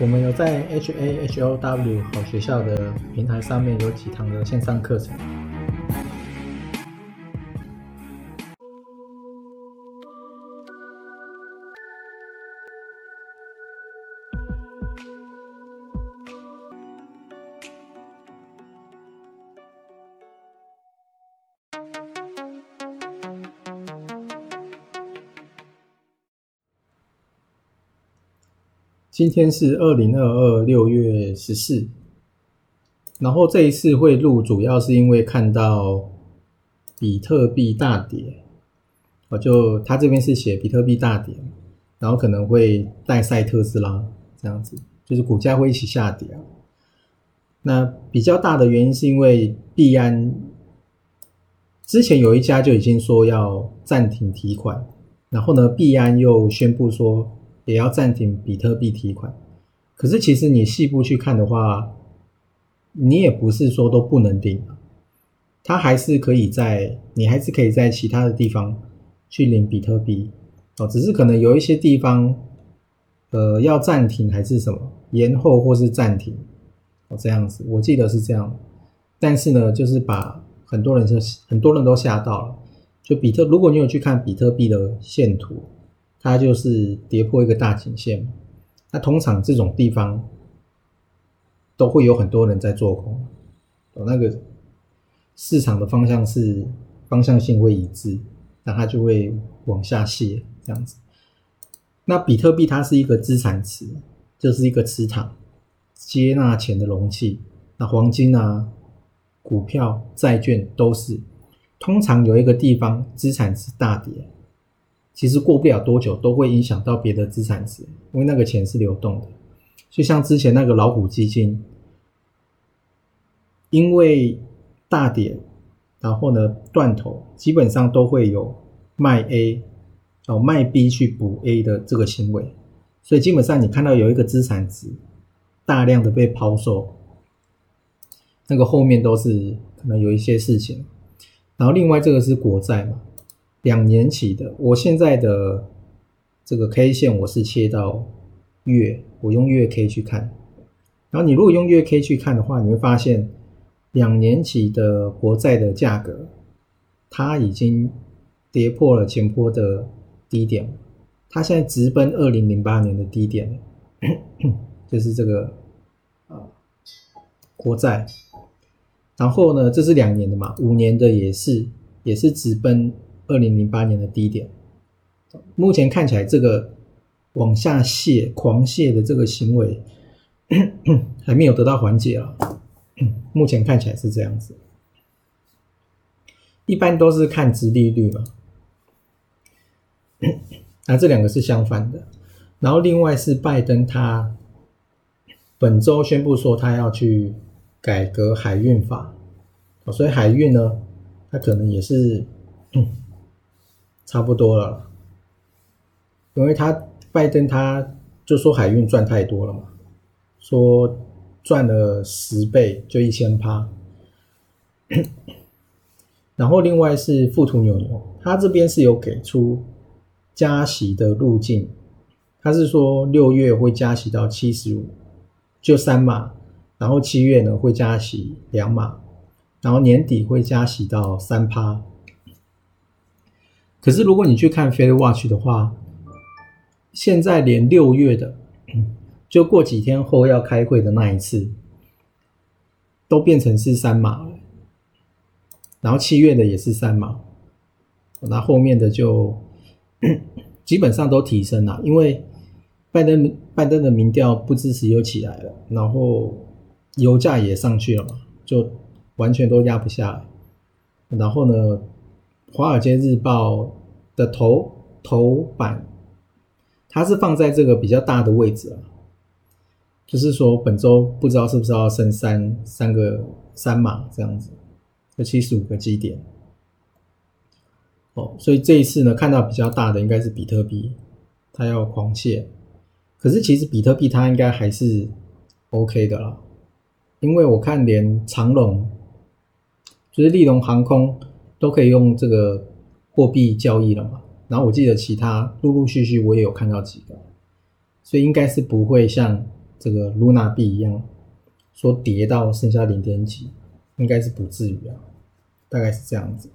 我们有在 H A H O W 好学校的平台上面有几堂的线上课程。今天是二零二二六月十四，然后这一次会录，主要是因为看到比特币大跌，我就他这边是写比特币大跌，然后可能会带赛特斯拉这样子，就是股价会一起下跌。那比较大的原因是因为币安之前有一家就已经说要暂停提款，然后呢，币安又宣布说。也要暂停比特币提款，可是其实你细部去看的话，你也不是说都不能领，它还是可以在你还是可以在其他的地方去领比特币哦，只是可能有一些地方，呃，要暂停还是什么延后或是暂停哦这样子，我记得是这样，但是呢，就是把很多人就很多人都吓到了，就比特，如果你有去看比特币的线图。它就是跌破一个大颈线，那通常这种地方都会有很多人在做空，那个市场的方向是方向性会一致，那它就会往下泻这样子。那比特币它是一个资产池，就是一个池塘，接纳钱的容器。那黄金啊、股票、债券都是，通常有一个地方资产池大跌。其实过不了多久，都会影响到别的资产值，因为那个钱是流动的。就像之前那个老虎基金，因为大跌，然后呢断头，基本上都会有卖 A 哦卖 B 去补 A 的这个行为，所以基本上你看到有一个资产值大量的被抛售，那个后面都是可能有一些事情。然后另外这个是国债嘛。两年期的，我现在的这个 K 线我是切到月，我用月 K 去看。然后你如果用月 K 去看的话，你会发现两年期的国债的价格，它已经跌破了前坡的低点，它现在直奔二零零八年的低点，就是这个啊国债。然后呢，这是两年的嘛，五年的也是也是直奔。二零零八年的低点，目前看起来这个往下泻、狂泻的这个行为 还没有得到缓解了。目前看起来是这样子，一般都是看殖利率嘛。那这两个是相反的。然后另外是拜登他本周宣布说他要去改革海运法，所以海运呢，他可能也是。差不多了，因为他拜登他就说海运赚太多了嘛，说赚了十倍就一千趴，然后另外是富途牛牛，他这边是有给出加息的路径，他是说六月会加息到七十五，就三码，然后七月呢会加息两码，然后年底会加息到三趴。可是，如果你去看 Fed Watch 的话，现在连六月的，就过几天后要开会的那一次，都变成是三码了。然后七月的也是三码，那后面的就 基本上都提升了，因为拜登拜登的民调不支持又起来了，然后油价也上去了嘛，就完全都压不下来。然后呢？《华尔街日报》的头头版，它是放在这个比较大的位置啊，就是说本周不知道是不是要升三三个三码这样子，有七十五个基点。哦，所以这一次呢，看到比较大的应该是比特币，它要狂泻。可是其实比特币它应该还是 OK 的啦，因为我看连长龙，就是利隆航空。都可以用这个货币交易了嘛？然后我记得其他陆陆续续我也有看到几个。所以应该是不会像这个 luna 币一样说跌到剩下零点几应该是不至于啊大概是这样子。